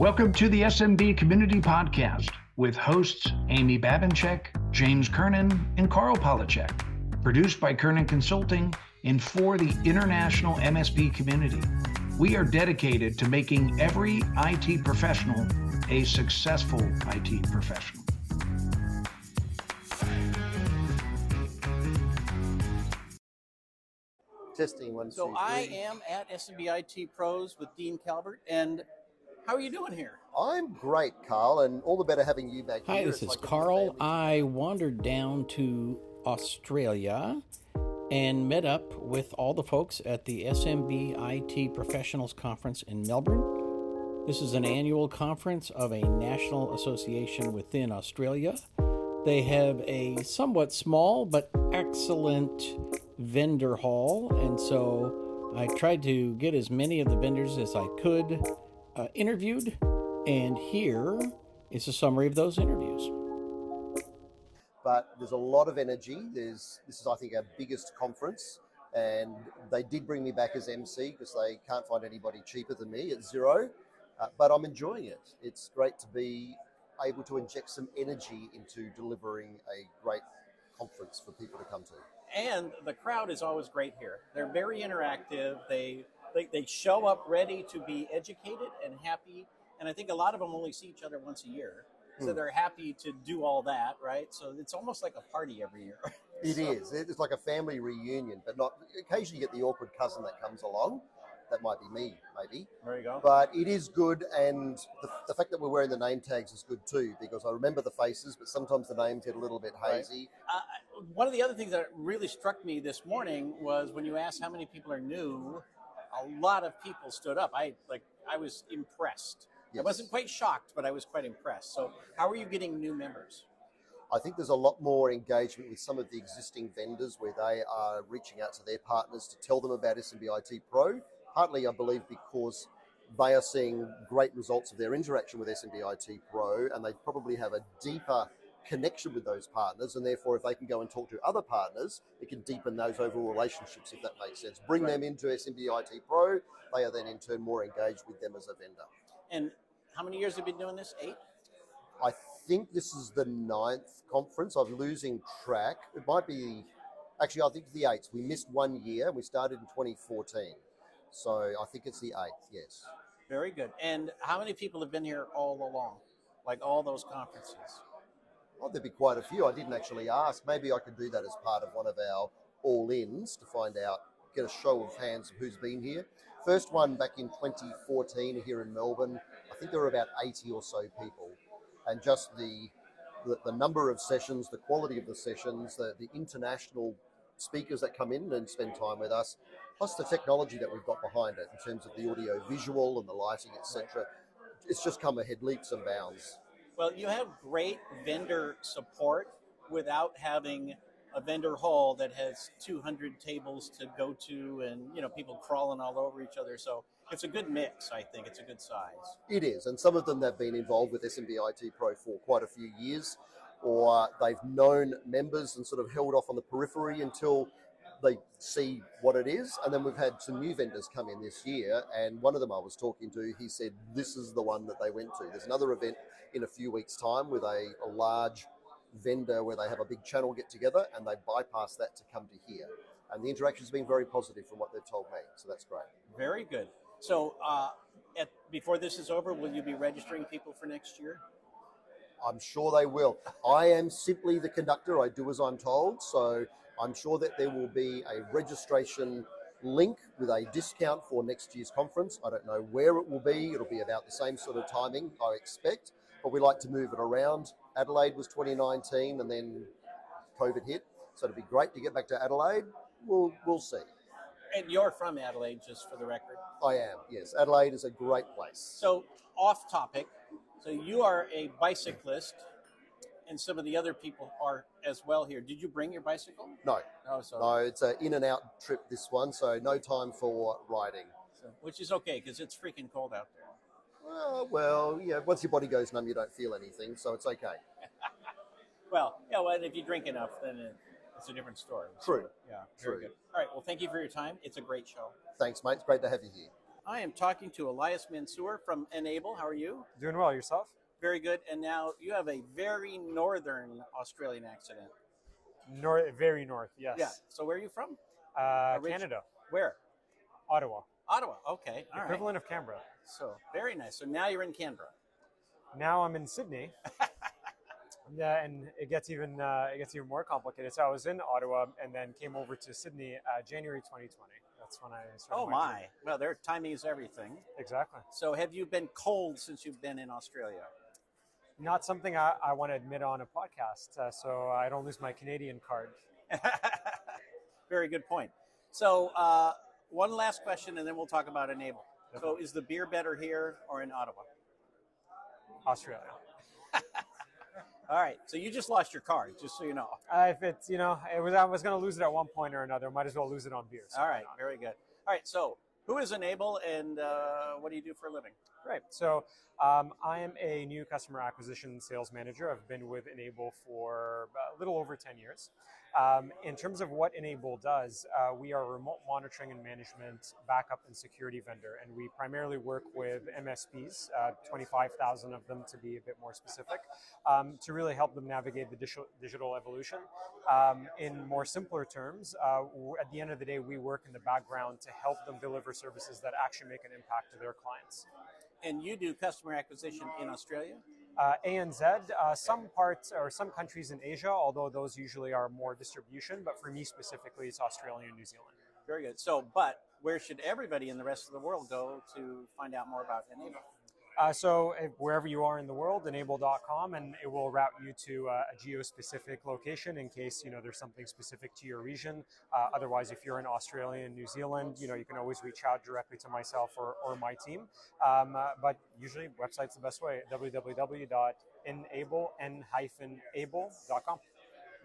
Welcome to the SMB Community Podcast with hosts Amy Babinchak, James Kernan, and Karl Palachuk. Produced by Kernan Consulting and for the international MSP community. We are dedicated to making every IT professional a successful IT professional. Testing one. So two, I am at SMB IT Pros with Dean Calvert, and how are you doing here? I'm great, Karl, and all the better having you back Hi, here. this It's is like Karl. I wandered down to Australia and met up with all the folks at the SMB IT Professionals Conference in Melbourne. This is an annual conference of a national association within Australia. They have a somewhat small but excellent vendor hall, and so I tried to get as many of the vendors as I could uh, interviewed, and here is a summary of those interviews. but there's a lot of energy. There's this is I think our biggest conference, and they did bring me back as MC because they can't find anybody cheaper than me at zero. Uh, but I'm enjoying it. It's great to be able to inject some energy into delivering a great conference for people to come to. And the crowd is always great here. They're very interactive. They, they they show up ready to be educated and happy. And I think a lot of them only see each other once a year, so Hmm. they're happy to do all that, right? So it's almost like a party every year. It So- is. It's like a family reunion, but not. Occasionally, you get the awkward cousin that comes along. That might be me, maybe. There you go. But it is good, and the, the fact that we're wearing the name tags is good too, because I remember the faces, but sometimes the names get a little bit Right. hazy. Uh, one of the other things that really struck me this morning was when you asked how many people are new, a lot of people stood up. I like I was impressed. I wasn't quite shocked, but I was quite impressed. So, how are you getting new members? I think there's a lot more engagement with some of the existing vendors where they are reaching out to their partners to tell them about SMBIT Pro. Partly, I believe, because they are seeing great results of their interaction with SMBIT Pro, and they probably have a deeper connection with those partners, and therefore, if they can go and talk to other partners, it can deepen those overall relationships, if that makes sense. Bring them into SMBIT Pro, they are then in turn more engaged with them as a vendor. And how many years have you been doing this? Eight. I think this is the ninth conference. I'm losing track. It might be, actually, I think it's the eighth. We missed one year. We started in 2014. So I think it's the eighth, yes. Very good. And how many people have been here all along, like all those conferences? Oh, there'd be quite a few. I didn't actually ask. Maybe I could do that as part of one of our all ins to find out, get a show of hands of who's been here. First one back in 2014 here in Melbourne. I think there were about 80 or so people. And just the, the, the number of sessions, the quality of the sessions, the, the international speakers that come in and spend time with us, plus the technology that we've got behind it in terms of the audio visual and the lighting, etc. It's just come ahead leaps and bounds. Well, you have great vendor support without having a vendor hall that has 200 tables to go to and you know people crawling all over each other. So it's a good mix. I think it's a good size. It is, and some of them have been involved with SMBIT Pro for quite a few years, or they've known members and sort of held off on the periphery until they see what it is. And then we've had some new vendors come in this year, and one of them I was talking to, he said this is the one that they went to. There's another event in a few weeks' time with a, a large vendor where they have a big channel get together, and they bypass that to come to here. And the interaction's been very positive from what they've told me, so that's great. Very good. So uh, at, before this is over, will you be registering people for next year? I'm sure they will. I am simply the conductor. I do as I'm told. So I'm sure that there will be a registration link with a discount for next year's conference. I don't know where it will be. It'll be about the same sort of timing, I expect. But we like to move it around. Adelaide was 2019 and then COVID hit. So it'd be great to get back to Adelaide. We'll, we'll see. And you're from Adelaide, just for the record. I am, yes. Adelaide is a great place. So off topic. So you are a bicyclist, and some of the other people are as well here. Did you bring your bicycle? No, No, so, no, it's an in and out trip, this one. So no time for riding. so- which is okay because it's freaking cold out there. Well, well, yeah. Once your body goes numb, you don't feel anything, so it's okay. Well, yeah. Well, if you drink enough, then it's a different story. True. Yeah. Very True. good. All right. Well, thank you for your time. It's a great show. Thanks, mate. It's great to have you here. I am talking to Elias Mansour from N-able. How are you? Doing well. Yourself? Very good. And now you have a very northern Australian accent. North, very north. Yes. Yeah. So where are you from? Uh, Orig- Canada, Where? Ottawa, Ottawa. Okay. All right. equivalent of Canberra. So very nice. So now you're in Canberra. Now I'm in Sydney. yeah, and it gets even uh, it gets even more complicated. So I was in Ottawa and then came over to Sydney uh, January 2020. That's when I started. Oh my my. Well, their timing is everything. Exactly. So have you been cold since you've been in Australia? Not something I, I want to admit on a podcast, uh, so I don't lose my Canadian card. Very good point. So uh, one last question, and then we'll talk about N-able. So is the beer better here or in Ottawa? Australia. All right. So you just lost your card, just so you know. Uh, if it's you know, it was I was going to lose it at one point or another. Might as well lose it on beer. so All right. Very good. All right. So who is N-able, and uh, what do you do for a living? Right. So um, I am a new customer acquisition sales manager. I've been with N-able for a little over 10 years. Um, in terms of what N-able does, uh, we are a remote monitoring and management backup and security vendor, and we primarily work with MSPs, uh, 25,000 of them to be a bit more specific, um, to really help them navigate the digital, digital evolution. Um, in more simpler terms, uh, at the end of the day, we work in the background to help them deliver services that actually make an impact to their clients. And you do customer acquisition in Australia. uh, ANZ, uh, some parts or some countries in Asia, although those usually are more distribution. But for me specifically, it's Australia and New Zealand. Very good. So, but where should everybody in the rest of the world go to find out more about N-able? Uh, so wherever you are in the world, n-able.com, and it will route you to uh, a geo-specific location in case you know there's something specific to your region. Uh, otherwise, if you're in Australia and New Zealand, you know you can always reach out directly to myself or, or my team. Um, uh, but usually, website's the best way: www.enable-able.com.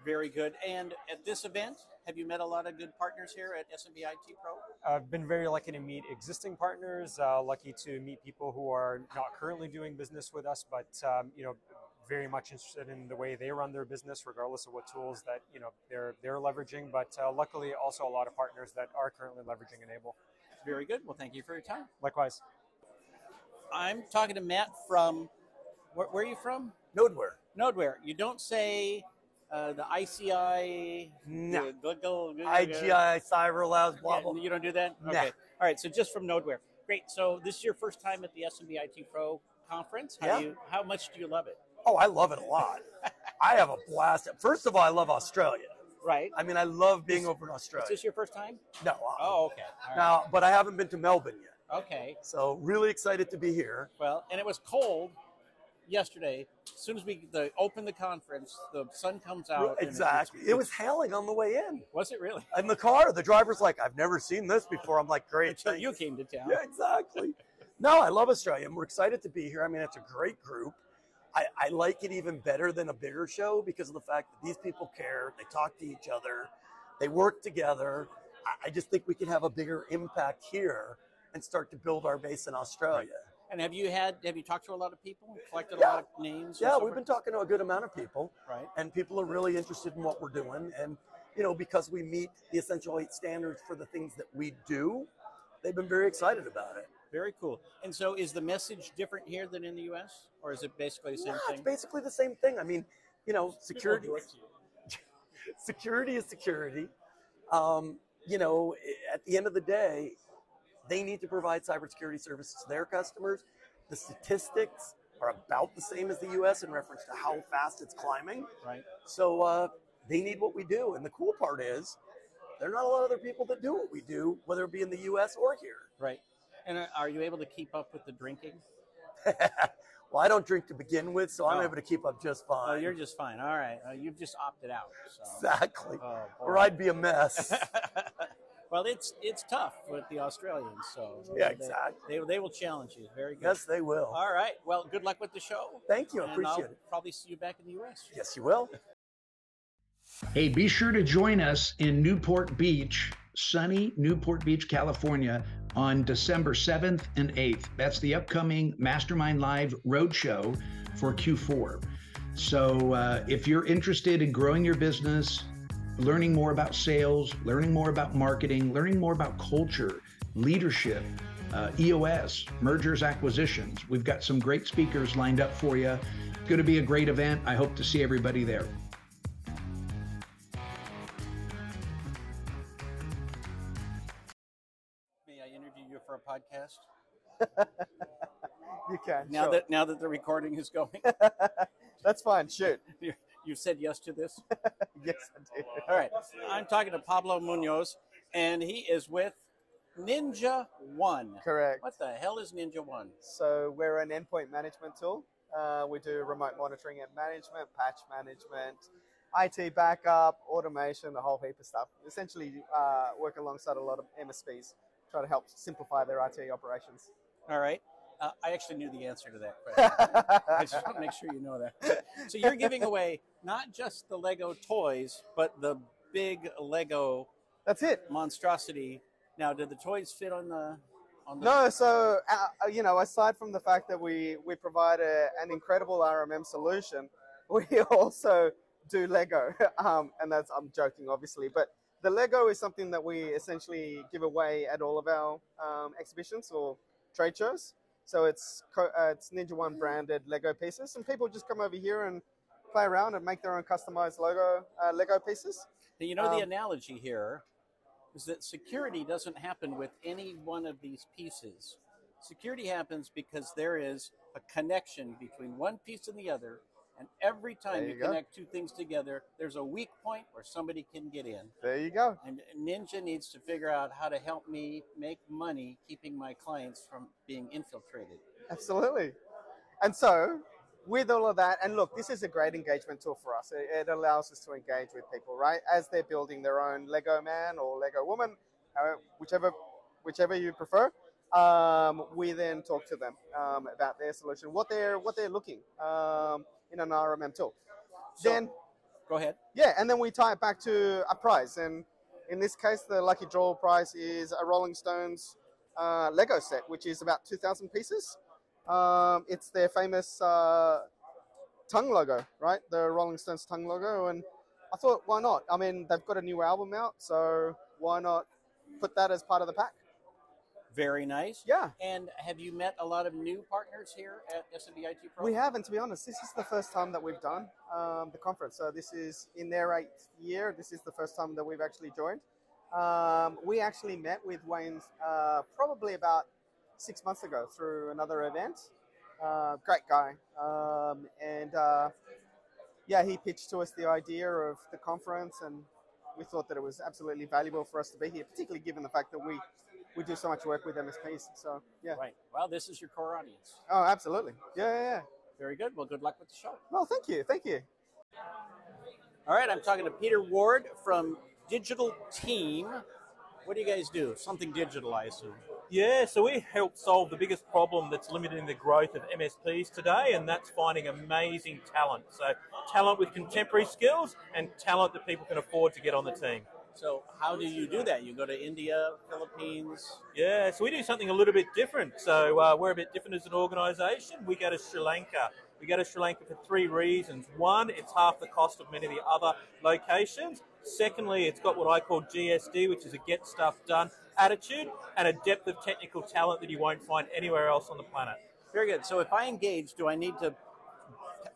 Very good. And at this event, have you met a lot of good partners here at SMB IT Pro? I've been very lucky to meet existing partners, uh, lucky to meet people who are not currently doing business with us, but um, you know, very much interested in the way they run their business, regardless of what tools that you know they're they're leveraging. But uh, luckily, also a lot of partners that are currently leveraging N-able. Very good. Well, thank you for your time. Likewise, I'm talking to Matt from, where, where are you from? Nodeware. Nodeware. You don't say uh, the ICI, No. the Gluggle- IGI, Cyber Labs, blah, blah. You don't do that? Nah. Okay. All right. So just from Nodeware. Great. So this is your first time at the SMB IT Pro conference. How, Yeah. do you, how much do you love it? Oh, I love it a lot. I have a blast. First of all, I love Australia. Right. I mean, I love being Is- over in Australia. Is this your first time? No. uh, Oh, okay. All right. Now, but I haven't been to Melbourne yet. Okay. So really excited to be here. Well, and it was cold yesterday. As soon as we the, opened the conference, the sun comes out. it's- exactly. it's- It was hailing on the way in. Was it really? In the car, the driver's like, I've never seen this before. I'm like, great. Until thanks." you came to town. Yeah, exactly. No, I love Australia. and We're excited to be here. I mean, it's a great group. I, I like it even better than a bigger show because of the fact that these people care. They talk to each other. They work together. I, I just think we can have a bigger impact here and start to build our base in Australia. And have you had? Have you talked to a lot of people? Collected Yeah. a lot of names? Yeah, we've been talking to a good amount of people, right. and people are really interested in what we're doing. And, you know, because we meet the essential eight standards for the things that we do, they've been very excited about it. Very cool. And so, is the message different here than in the U.S., or is it basically the same Yeah, thing? it's basically the same thing. I mean, you know, security. security is security. Um, you know, at the end of the day, they need to provide cybersecurity services to their customers. The statistics are about the same as the U.S. in reference to how fast it's climbing. Right. So uh, they need what we do. And the cool part is, there are not a lot of other people that do what we do, whether it be in the U.S. or here. Right. And uh, are you able to keep up with the drinking? well, I don't drink to begin with, so I'm Oh. able to keep up just fine. Oh, you're just fine. All right. Uh, you've just opted out. So. exactly. Oh, or. I'd be a mess. well, it's it's tough with the Australians. So Yeah, they- exactly. They, they will challenge you. Very good. yes, they will. All right. Well, good luck with the show. Thank you. I and appreciate I'll it. Probably see you back in the U.S. Yes, you will. Hey, be sure to join us in Newport Beach, sunny Newport Beach, California, on December 7th and 8th. That's the upcoming Mastermind Live Roadshow for Q4. So, uh, if you're interested in growing your business, learning more about sales, learning more about marketing, learning more about culture, leadership, uh, EOS, mergers, acquisitions. We've got some great speakers lined up for you. It's Going to be a great event. I hope to see everybody there. May I interview you for a podcast? You can. Now sure. that now that the recording is going, That's fine. Shoot. you, said yes to this. yes, I did. All right, I'm talking to Pablo Munoz, and he is with Ninja One. Correct. What the hell is Ninja One? So we're an endpoint management tool. Uh, we do remote monitoring and management, patch management, IT backup, automation, the whole heap of stuff. Essentially, uh, work alongside a lot of MSPs, try to help simplify their IT operations. All right. Uh, I actually knew the answer to that question. I just want to make sure you know that. So you're giving away not just the Lego toys, but the big Lego That's it. monstrosity. Now, did the toys fit on the on the? No, so uh, you know, aside from the fact that we we provide a, an incredible RMM solution, we also do Lego, um, and that's I'm joking, obviously, but the Lego is something that we essentially give away at all of our um, exhibitions or trade shows. So it's co- uh, it's Ninja One branded Lego pieces, and people just come over here and play around and make their own customized logo uh, Lego pieces. You know, the um, analogy here is that security doesn't happen with any one of these pieces. Security happens because there is a connection between one piece and the other, and every time There you, you connect two things together, there's a weak point where somebody can get in. There you go. And Ninja needs to figure out how to help me make money keeping my clients from being infiltrated. Absolutely. And so, with all of that, and look, this is a great engagement tool for us. It, it allows us to engage with people, right, as they're building their own Lego man or Lego woman, whichever, whichever you prefer. Um, we then talk to them um, about their solution, what they're what they're looking um, in an RMM tool. So- then, Go ahead. yeah, and then we tie it back to a prize. And in this case, the lucky draw prize is a Rolling Stones uh, Lego set, which is about 2,000 pieces. Um, it's their famous uh, tongue logo, right? The Rolling Stones tongue logo. And I thought, why not? I mean, they've got a new album out, so why not put that as part of the pack? Very nice. Yeah. And have you met a lot of new partners here at SMBIT Pro? We haven't, to be honest. This is the first time that we've done um, the conference. So this is in their eighth year. This is the first time that we've actually joined. Um, we actually met with Wayne uh, probably about six months ago through another event. Uh, great guy. Um, and uh, yeah, he pitched to us the idea of the conference, and we thought that it was absolutely valuable for us to be here, particularly given the fact that we, we do so much work with MSPs. So yeah. Right. Well, this is your core audience. Oh, absolutely. Yeah, yeah, yeah. Very good. Well, good luck with the show. Well, thank you. Thank you. All right, I'm talking to Peter Ward from Dijital Team. What do you guys do? Something digital, I assume. Yeah, so we help solve the biggest problem that's limiting the growth of MSPs today, and that's finding amazing talent. So, talent with contemporary skills and talent that people can afford to get on the team. So, how do you do that? You go to India, Philippines. Yeah, so we do something a little bit different. So, uh, we're a bit different as an organisation. We go to Sri Lanka. We go to Sri Lanka for three reasons. One, it's half the cost of many of the other locations. Secondly, it's got what I call GSD, which is a get stuff done attitude and a depth of technical talent that you won't find anywhere else on the planet. Very good. So, if I engage, do I need to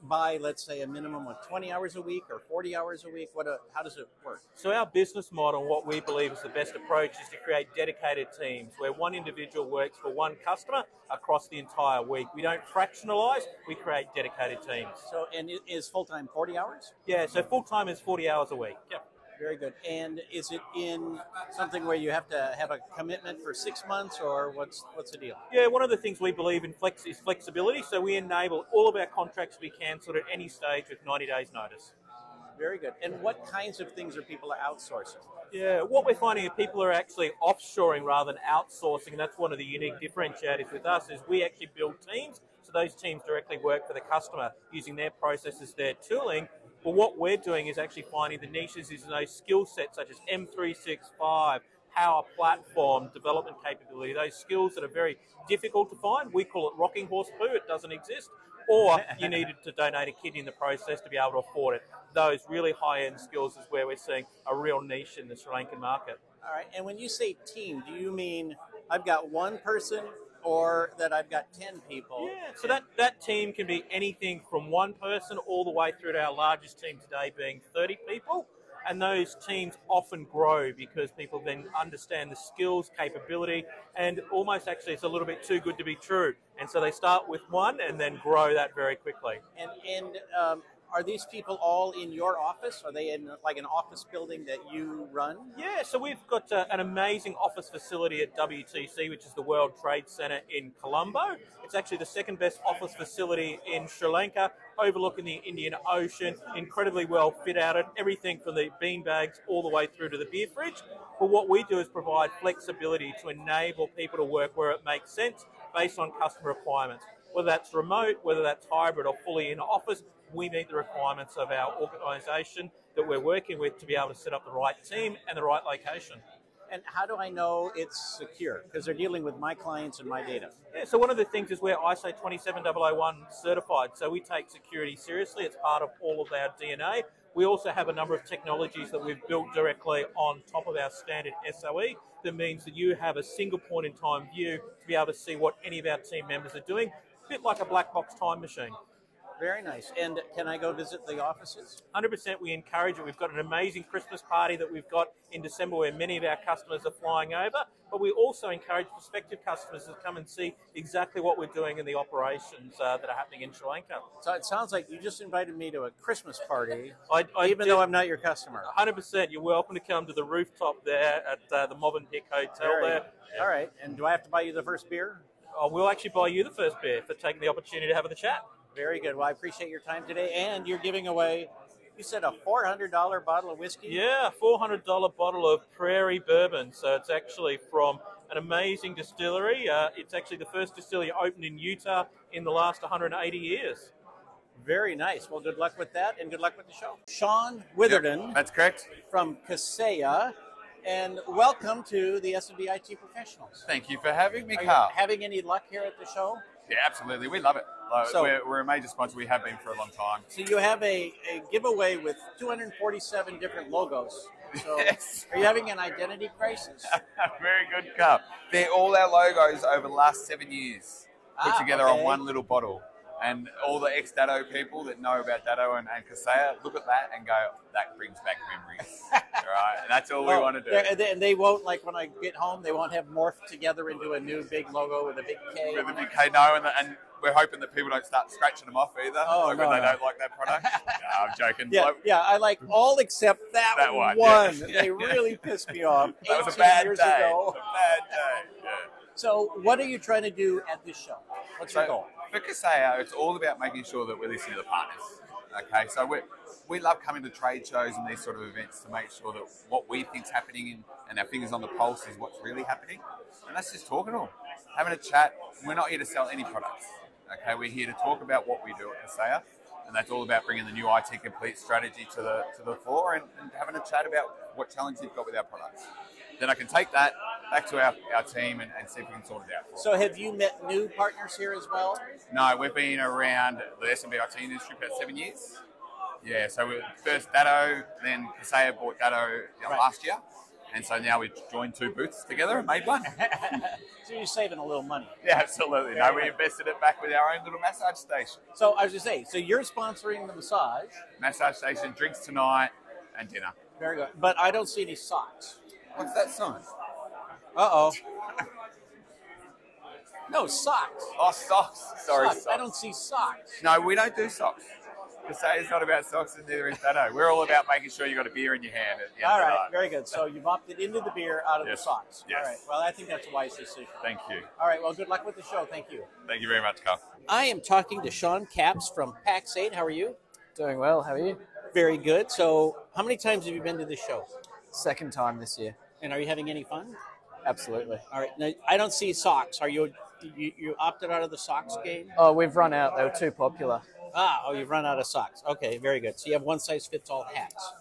buy, let's say, a minimum of 20 hours a week or 40 hours a week? What? A, how does it work? So our business model, what we believe is the best approach, is to create dedicated teams where one individual works for one customer across the entire week. We don't fractionalize; we create dedicated teams. So, and is full time 40 hours? Yeah, so full time is forty hours a week. Yep. Very good. And is it in something where you have to have a commitment for six months, or what's what's the deal? Yeah, one of the things we believe in flex is flexibility. So we enable all of our contracts to be cancelled at any stage with ninety days notice. Very good. And what kinds of things are people outsourcing? Yeah, what we're finding is people are actually offshoring rather than outsourcing. And that's one of the unique differentiators with us is we actually build teams. So those teams directly work for the customer using their processes, their tooling. But what we're doing is actually finding the niches is in those skill sets such as M365, Power Platform, development capability, those skills that are very difficult to find. We call it rocking horse poo, it doesn't exist. Or you needed to donate a kidney in the process to be able to afford it. Those really high end skills is where we're seeing a real niche in the Sri Lankan market. All right. And when you say team, do you mean I've got one person or that I've got 10 people. Yeah, so that, that team can be anything from one person all the way through to our largest team today being 30 people. And those teams often grow because people then understand the skills, capability, and almost actually it's a little bit too good to be true. And so they start with one and then grow that very quickly. And, and um, are these people all in your office? Are they in like an office building that you run? Yeah, so we've got uh, an amazing office facility at WTC, which is the World Trade Center in Colombo. It's actually the second best office facility in Sri Lanka, overlooking the Indian Ocean, incredibly well fit out, everything from the bean bags all the way through to the beer fridge. But what we do is provide flexibility to enable people to work where it makes sense based on customer requirements. Whether that's remote, whether that's hybrid or fully in office, we meet the requirements of our organisation that we're working with to be able to set up the right team and the right location. And how do I know it's secure? Because they're dealing with my clients and my data. Yeah, so one of the things is we're ISO 27001 certified, so we take security seriously. It's part of all of our DNA. We also have a number of technologies that we've built directly on top of our standard SOE. That means that you have a single point in time view to be able to see what any of our team members are doing, a bit like a black box time machine. Very nice. And can I go visit the offices? 100% we encourage it. We've got an amazing Christmas party that we've got in December where many of our customers are flying over, but we also encourage prospective customers to come and see exactly what we're doing in the operations uh, that are happening in Sri Lanka. So it sounds like you just invited me to a Christmas party, I, I even did- though I'm not your customer. 100%. You're welcome to come to the rooftop there at uh, the Mövenpick Hotel Very there. good. All right. And do I have to buy you the first beer? I will actually buy you the first beer for taking the opportunity to have the chat. Very good. Well, I appreciate your time today. And you're giving away, you said a $400 bottle of whiskey? Yeah, $400 bottle of Prairie Bourbon. So it's actually from an amazing distillery. Uh, it's actually the first distillery opened in Utah in the last 180 years. Very nice. Well, good luck with that and good luck with the show. Shaun Witherden That's correct. from Kaseya. And welcome to the S&B IT Professionals. Thank you for having me, Are Karl. having any luck here at the show? Yeah, absolutely. We love it. So- we're, we're a major sponsor. We have been for a long time. So you have a, a giveaway with 247 different logos. So Yes. are you having an identity crisis? Very good, cup. They're all our logos over the last seven years put Ah, together okay. on one little bottle. And all the ex Datto people that know about Datto and, and Kaseya look at that and go, that brings back memories. all right? And that's all we Oh, want to do. they- And they won't, like when I get home, they won't have morphed together into a new big logo with a big K. With a the big K, no, and, and we're hoping that people don't start scratching them off either Oh, like no, when they no. don't like that product. no, I'm joking. Yeah, Like, yeah, I like all except that, That one, yeah. They really pissed me off. that was a bad years day. ago. A bad day. Yeah. So, what are you trying to do at this show? What's your goal? for it's all about making sure that we're listening to the partners. Okay, so we we love coming to trade shows and these sort of events to make sure that what we think's happening and, and our fingers on the pulse is what's really happening. And that's just talking to them, having a chat. We're not here to sell any products. Okay, we're here to talk about what we do at Kaseya, and that's all about bringing the new IT complete strategy to the to the floor and, and having a chat about what challenges you've got with our products. Then I can take that back to our, our team and, and see if we can sort it out. So, have you met new partners here as well? no, we've been around the SMB IT industry for about seven years. Yeah, so we first Datto, then Kaseya bought Datto you know, Right. last year, and so now we've joined two booths together and made one. so you're saving a little money. yeah, absolutely. No, we invested it back with our own little massage station. So I was just saying, so you're sponsoring the massage. Massage station, drinks tonight, and dinner. Very good. But I don't see any socks. What's that sign? Uh oh. No socks. Oh, socks. Sorry, Socks. socks. I don't see socks. No, we don't do socks. Kaseya's not about socks, and neither is Datto. We're all about making sure you got a beer in your hand. At the end All of the very good. So you've opted into the beer out of Yes. the socks. Yes. All right. Well, I think that's a wise decision. Thank you. All right. Well, good luck with the show. Thank you. Thank you very much, Karl. I am talking to Shaun Capps from Pax8. How are you? Doing well. How are you? Very good. So, how many times have you been to the show? Second time this year. And are you having any fun? Absolutely. All right. Now, I don't see socks. Are you you, you opted out of the socks game? Oh, we've run out. They were too popular. Ah, oh, you've run out of socks. Okay, very good. So you have one size fits all hats.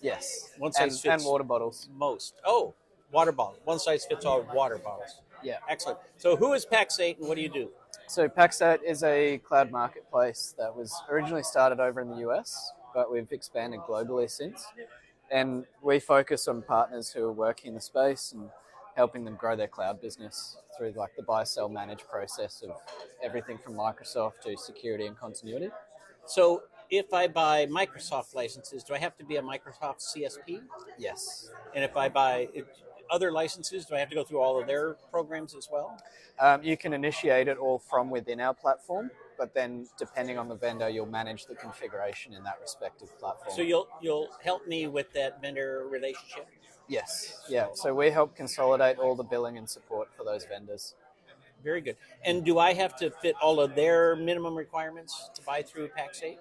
Yes. One size and fits water bottles. most. Oh, water bottle. One size fits all water bottles. Yeah. Excellent. So who is Pax8 and what do you do? So Pax8 is a cloud marketplace that was originally started over in the US, but we've expanded globally since. And we focus on partners who are working in the space and helping them grow their cloud business through like the buy, sell, manage process of everything from Microsoft to security and continuity. So if I buy Microsoft licenses, do I have to be a Microsoft CSP? Yes. And if I buy other licenses, do I have to go through all of their programs as well? Um, you can initiate it all from within our platform, but then depending on the vendor, you'll manage the configuration in that respective platform. So you'll you'll help me with that vendor relationship. Yes, yeah. So we help consolidate all the billing and support for those vendors. Very good. And do I have to fit all of their minimum requirements to buy through Pax8?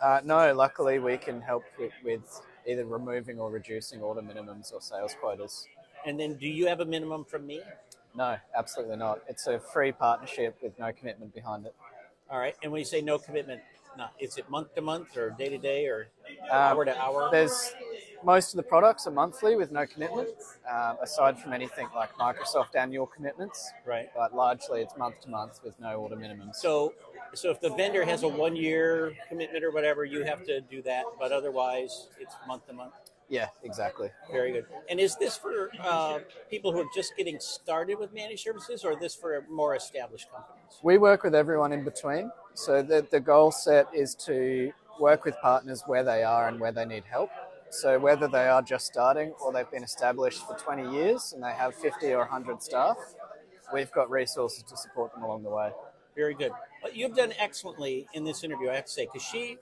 Uh, no, luckily we can help with, with either removing or reducing order minimums or sales quotas. And then do you have a minimum from me? No, absolutely not. It's a free partnership with no commitment behind it. All right. And when you say no commitment, not is it month to month or day to day or Um, hour to hour? There's most of the products are monthly with no commitment, um, aside from anything like Microsoft annual commitments. Right. But largely it's month to month with no order minimum. So, so if the vendor has a one year commitment or whatever, you have to do that. But otherwise, it's month to month. Yeah, exactly. Very good. And is this for uh, people who are just getting started with managed services, or this for more established companies? We work with everyone in between. So the, the goal set is to work with partners where they are and where they need help. So whether they are just starting or they've been established for 20 years and they have 50 or 100 staff, we've got resources to support them along the way. Very good. You've done excellently in this interview, I have to say, because she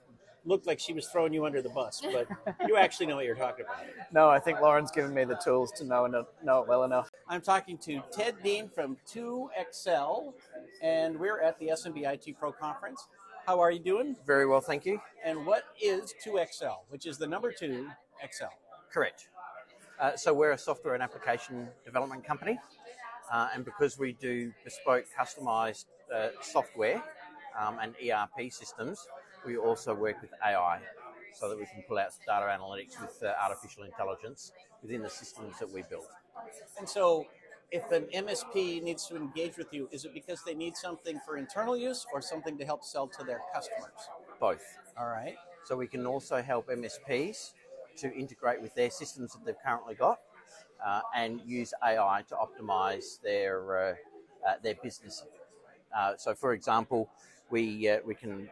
looked like she was throwing you under the bus, but you actually know what you're talking about. No, I think Lauren's given me the tools to know, know it well enough. I'm talking to Ted Deane from 2Excel, and we're at the SMB IT Pro Conference. How are you doing? Very well, thank you. And what is 2Excel, which is the number two XL? Correct. Uh, so we're a software and application development company, uh, and because we do bespoke, customized uh, software um, and ERP systems, we also work with AI so that we can pull out data analytics with uh, artificial intelligence within the systems that we build. And so, if an MSP needs to engage with you, is it because they need something for internal use or something to help sell to their customers? Both. All right. So we can also help MSPs to integrate with their systems that they've currently got uh, and use AI to optimize their uh, uh, their business. Uh, so, for example, we uh, we can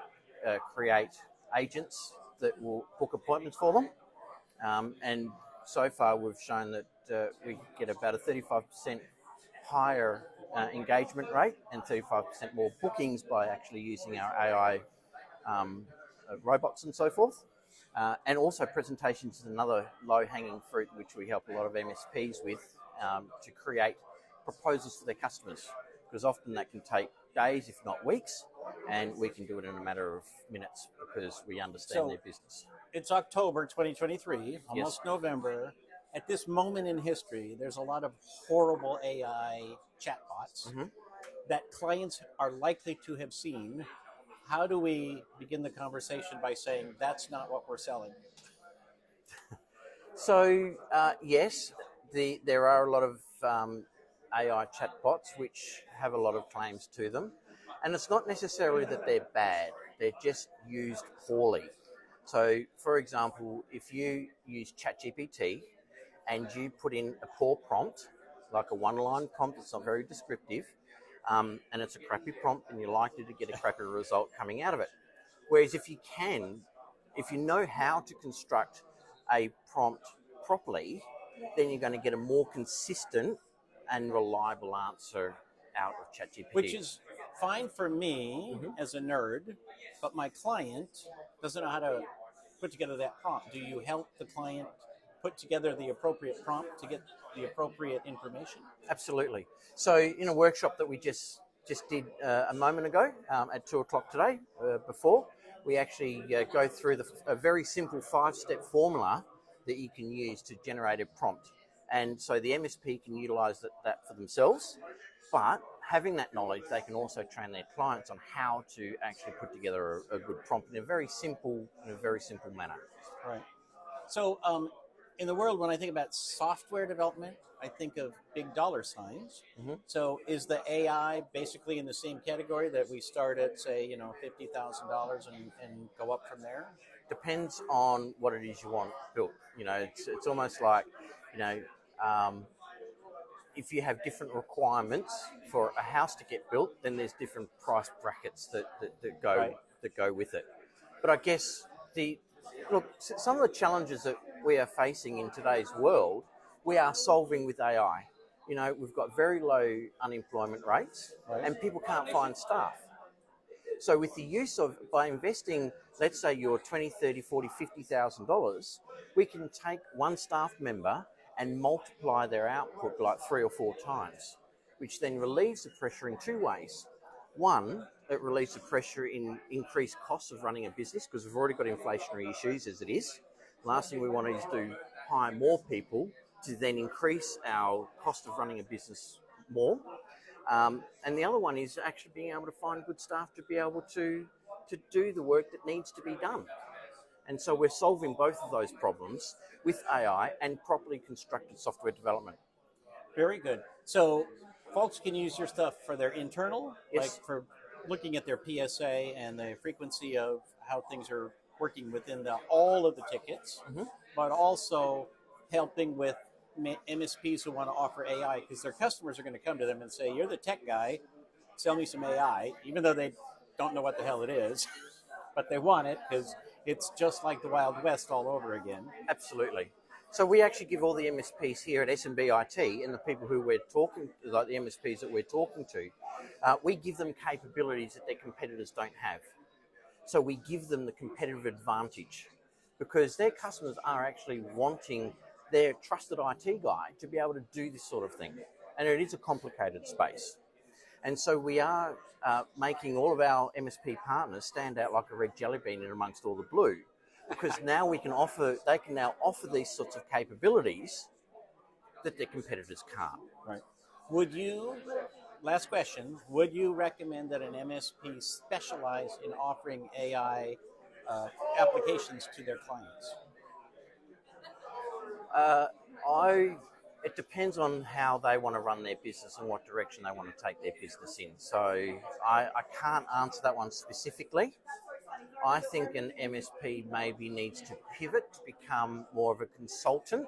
uh, create agents that will book appointments for them, um, and so far we've shown that uh, we get about a 35% higher uh, engagement rate and 35% more bookings by actually using our AI um, uh, robots and so forth. Uh, and also presentations is another low-hanging fruit which we help a lot of MSPs with um, to create proposals for their customers because often that can take days if not weeks and we can do it in a matter of minutes because we understand So- their business. It's October 2023, almost November. At this moment in history, there's a lot of horrible AI chatbots Mhm. that clients are likely to have seen. How do we begin the conversation by saying that's not what we're selling? So uh, yes, the, there are a lot of um, AI chatbots which have a lot of claims to them, and it's not necessarily that they're bad; they're just used poorly. So, for example, if you use ChatGPT and you put in a poor prompt, like a one-line prompt that's not very descriptive, um, and it's a crappy prompt, and you're likely to get a crappy result coming out of it. Whereas if you can, if you know how to construct a prompt properly, then you're going to get a more consistent and reliable answer out of ChatGPT. Which is fine for me Mm-hmm. as a nerd, but my client doesn't know how to put together that prompt. Do you help the client put together the appropriate prompt to get the appropriate information? Absolutely. So, in a workshop that we just just did uh, a moment ago um, at two o'clock today, uh, before we actually uh, go through the, a very simple five-step formula that you can use to generate a prompt, and so the MSP can utilize that, that for themselves. But having that knowledge, they can also train their clients on how to actually put together a, a good prompt in a very simple, in a very simple manner. Right. So, um, in the world, when I think about software development, I think of big dollar signs. Mhm. So, is the AI basically in the same category that we start at, say, you know, fifty thousand dollars and and go up from there? depends on what it is you want built. You know, it's, it's almost like, you know, um, if you have different requirements for a house to get built, then there's different price brackets that, that, that go Right. that go with it. But I guess the look some of the challenges that we are facing in today's world, we are solving with AI. You know, we've got very low unemployment rates, and people can't find staff. So with the use of by investing, let's say you're 20, 30, 40, 50,000 dollars, we can take one staff member and multiply their output like three or four times, which then relieves the pressure in two ways. One, it relieves the pressure in increased costs of running a business because we've already got inflationary issues as it is. Last thing we want is to hire more people to then increase our cost of running a business more. Um, and the other one is actually being able to find good staff to be able to to do the work that needs to be done. And so we're solving both of those problems with AI and properly constructed software development. Very good. So, folks can use your stuff for their internal, Yes. like for looking at their PSA and the frequency of how things are working within the, all of the tickets, Mhm. but also helping with MSPs who want to offer AI because their customers are going to come to them and say, "You're the tech guy, sell me some AI," even though they don't know what the hell it is, but they want it because it's just like the Wild West all over again. Absolutely. So we actually give all the MSPs here at SMBIT and the people who we're talking, like the MSPs that we're talking to, uh, we give them capabilities that their competitors don't have. So we give them the competitive advantage because their customers are actually wanting their trusted IT guy to be able to do this sort of thing. And it is a complicated space. And so we are uh, making all of our MSP partners stand out like a red jelly bean in amongst all the blue because now we can offer, they can now offer these sorts of capabilities that their competitors can't. Right. Would you, last question, would you recommend that an MSP specialize in offering AI uh, applications to their clients? Uh, I. It depends on how they want to run their business and what direction they want to take their business in. So I, I can't answer that one specifically. I think an MSP maybe needs to pivot to become more of a consultant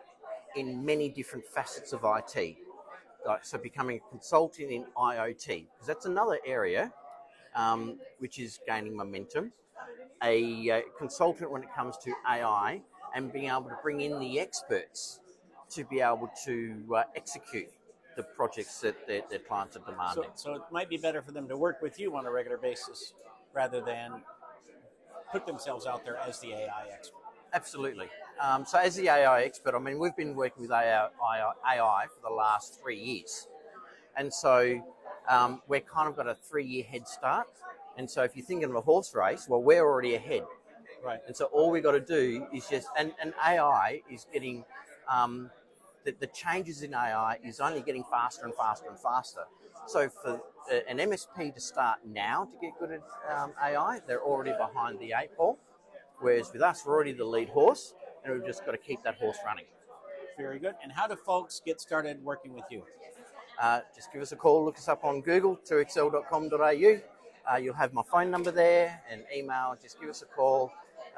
in many different facets of IT. Like, so becoming a consultant in IoT, because that's another area um, which is gaining momentum. A uh, consultant when it comes to AI and being able to bring in the experts to be able to uh, execute the projects that their, their clients are So, demanding. so it might be better for them to work with you on a regular basis rather than put themselves out there as the AI expert. Absolutely. Um, so, as the AI expert, I mean, we've been working with AI, AI for the last three years. And so, um, we're kind of got a three year head start. And so, if you're thinking of a horse race, well, we're already ahead. Right. And so, all we've got to do is just, and, and AI is getting, um, the, the changes in AI is only getting faster and faster and faster. So, for uh, an MSP to start now to get good at um, AI, they're already behind the eight ball. Whereas with us, we're already the lead horse, and we've just got to keep that horse running. Very good. And how do folks get started working with you? Uh, just give us a call, look us up on Google, 2xl.com.au. Uh, you'll have my phone number there and email. Just give us a call.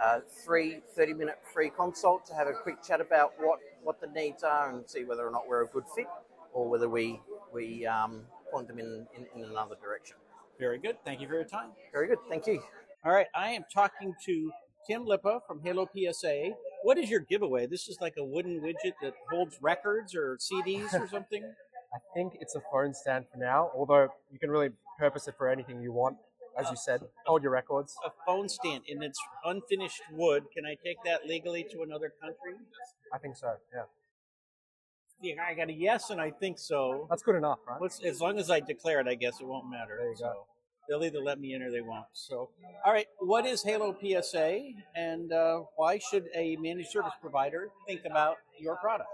Uh, three 30 minute free consult to have a quick chat about what, what the needs are and see whether or not we're a good fit or whether we, we um, point them in, in, in another direction. Very good. Thank you for your time. Very good. Thank you. All right. I am talking to Tim Lippa from Halo PSA. What is your giveaway? This is like a wooden widget that holds records or CDs or something? I think it's a phone stand for now, although you can really purpose it for anything you want. As you said, hold your records. A phone stand and it's unfinished wood. Can I take that legally to another country? I think so, yeah. Yeah, I got a yes, and I think so. That's good enough, right? Let's, as long as I declare it, I guess it won't matter. There you go. They'll either let me in or they won't. So, all right, what is Halo PSA, and uh, why should a managed service provider think about your product?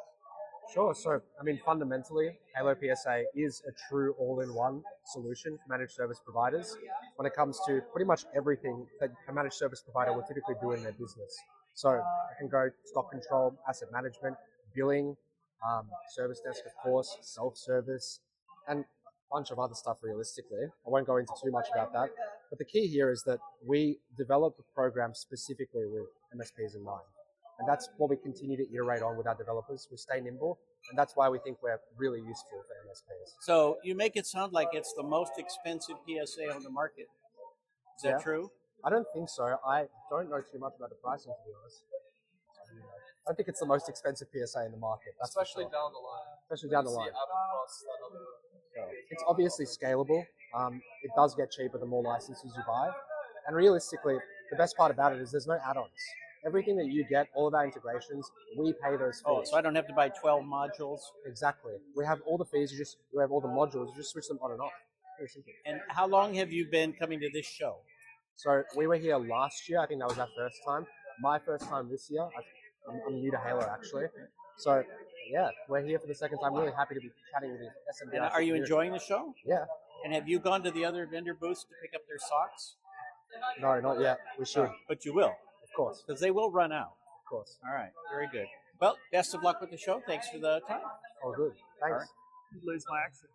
Sure. So, I mean, fundamentally, Halo PSA is a true all in one solution for managed service providers when it comes to pretty much everything that a managed service provider will typically do in their business. So, I can go stock control, asset management, billing, um, service desk, of course, self service, and bunch of other stuff realistically. I won't go into too much about that. But the key here is that we develop the program specifically with MSPs in mind. And that's what we continue to iterate on with our developers. We stay nimble and that's why we think we're really useful for MSPs. So you make it sound like it's the most expensive PSA on the market. Is that Yeah. true? I don't think so. I don't know too much about the pricing, to be honest. I think it's the most expensive PSA in the market. That's Especially sure. down the line. Especially down the You line. See Abbott that other It's obviously scalable. Um, it does get cheaper the more licenses you buy. And realistically, the best part about it is there's no add-ons. Everything that you get, all of our integrations, we pay those fees. Oh, so I don't have to buy 12 modules. Exactly. We have all the fees. You just we have all the modules. You just switch them on and off. Very simple. And how long have you been coming to this show? So we were here last year. I think that was our first time. My first time this year. I, I'm, I'm new to Halo actually. So yeah, we're here for the second time. Really happy to be chatting with you. SMB And are you enjoying the show? Yeah. And have you gone to the other vendor booths to pick up their socks? No, not yet. We should. But you will. Of course. Because they will run out. Of course. All right. Very good. Well, best of luck with the show. Thanks for the time. Oh, good. Thanks. All right. Lose my accent.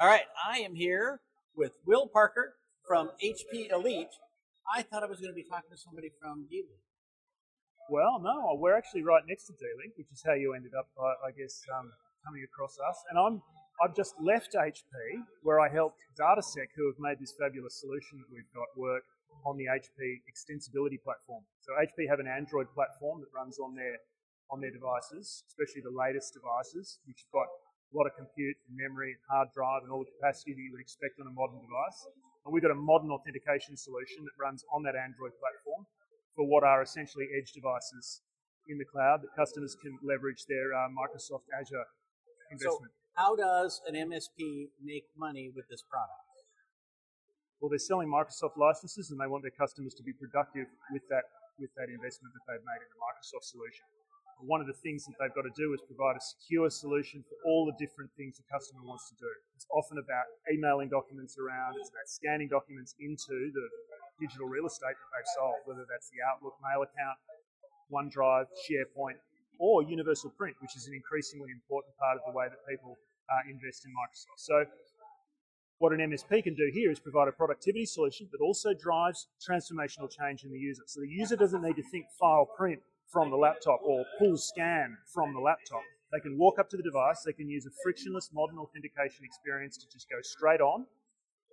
All right. I am here with Will Parker from HP Elite. I thought I was going to be talking to somebody from Geely. Well, no, we're actually right next to D-Link, which is how you ended up, I guess, um, coming across us. And I'm I've just left HP, where I helped DataSec, who have made this fabulous solution that we've got work on the HP extensibility platform. So HP have an Android platform that runs on their on their devices, especially the latest devices, which have got a lot of compute, and memory, and hard drive, and all the capacity that you would expect on a modern device. And we've got a modern authentication solution that runs on that Android platform for what are essentially edge devices in the cloud that customers can leverage their uh, Microsoft Azure investment. So, how does an MSP make money with this product? well, they're selling Microsoft licenses and they want their customers to be productive with that with that investment that they've made in the Microsoft solution. One of the things that they've got to do is provide a secure solution for all the different things the customer wants to do. It's often about emailing documents around, it's about scanning documents into the digital real estate that they've sold, whether that's the Outlook mail account, OneDrive, SharePoint, or Universal Print, which is an increasingly important part of the way that people uh, invest in Microsoft. So what an MSP can do here is provide a productivity solution that also drives transformational change in the user. So the user doesn't need to think file print from the laptop or pull scan from the laptop. They can walk up to the device, they can use a frictionless modern authentication experience to just go straight on.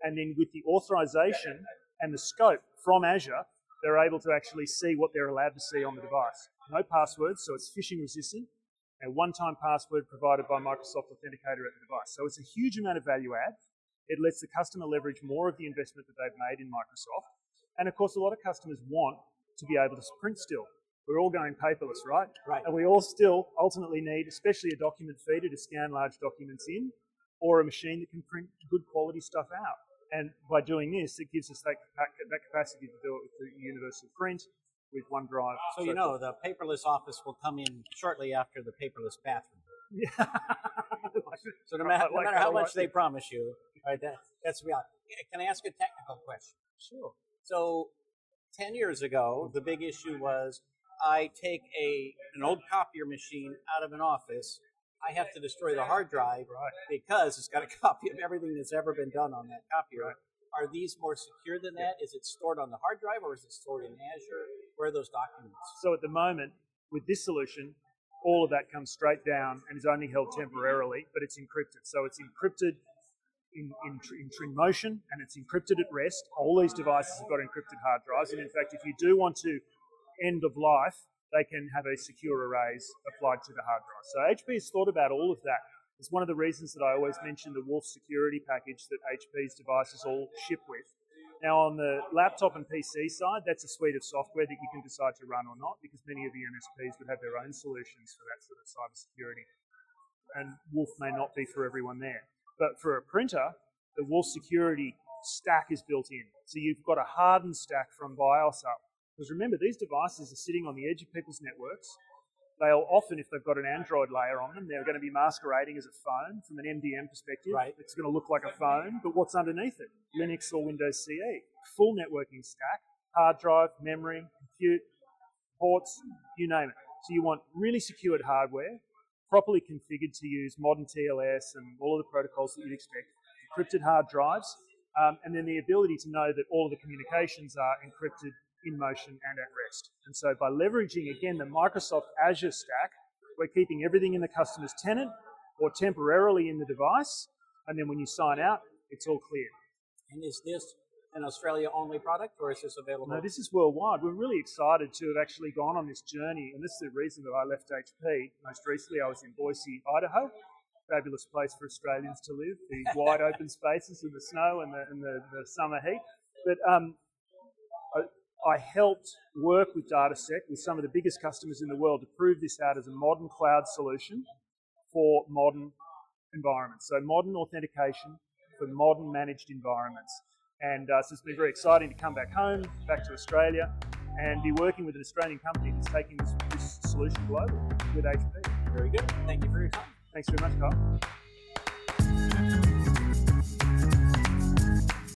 And then with the authorization and the scope from Azure, they're able to actually see what they're allowed to see on the device. No passwords, so it's phishing resistant. A one-time password provided by Microsoft Authenticator at the device. So it's a huge amount of value add. It lets the customer leverage more of the investment that they've made in Microsoft. And of course, a lot of customers want to be able to print still. We're all going paperless, right? Right. And we all still ultimately need, especially a document feeder to scan large documents in, or a machine that can print good quality stuff out. And by doing this, it gives us that, that capacity to do it with the universal print, with OneDrive. So you know the paperless office will come in shortly after the paperless bathroom. So no matter, no matter how much they promise you, right? That, that's reality. Can I ask a technical question? Sure. So ten years ago, the big issue was I take a an old copier machine out of an office. I have to destroy the hard drive because it's got a copy of everything that's ever been done on that copier. Are these more secure than that? Is it stored on the hard drive or is it stored in Azure? Where are those documents? So at the moment, with this solution, all of that comes straight down and is only held temporarily, but it's encrypted. So it's encrypted in, in, in motion and it's encrypted at rest. All these devices have got encrypted hard drives. And in fact, if you do want to end of life, they can have a secure erase applied to the hard drive. So HP has thought about all of that. It's one of the reasons that I always mention the Wolf security package that HP's devices all ship with. Now, on the laptop and PC side, that's a suite of software that you can decide to run or not, because many of the MSPs would have their own solutions for that sort of cybersecurity. And Wolf may not be for everyone there. But for a printer, the Wolf security stack is built in. So you've got a hardened stack from BIOS up. Because remember, these devices are sitting on the edge of people's networks. They'll often, if they've got an Android layer on them, they're going to be masquerading as a phone from an MDM perspective. Right. It's going to look like a phone, but what's underneath it? Linux or Windows CE. Full networking stack, hard drive, memory, compute, ports, you name it. So you want really secured hardware, properly configured to use modern TLS and all of the protocols that you'd expect, encrypted hard drives, um, and then the ability to know that all of the communications are encrypted in motion and at rest. And so by leveraging again the Microsoft Azure stack, We're keeping everything in the customer's tenant or temporarily in the device, and then when you sign out, it's all clear. And is this an Australia only product or is this available? No, this is worldwide. We're really excited to have actually gone on this journey, and this is the reason that I left HP. Most recently, I was in Boise, Idaho. Fabulous place for Australians to live, the wide open spaces and the snow and the, and the, the summer heat. But um, I, helped work with DataSec with some of the biggest customers in the world to prove this out as a modern cloud solution for modern environments. So, modern authentication for modern managed environments. And uh, so it's been very exciting to come back home, back to Australia, and be working with an Australian company that's taking this, this solution global with HP. Very good. Thank you for your time. Thanks very much, Karl.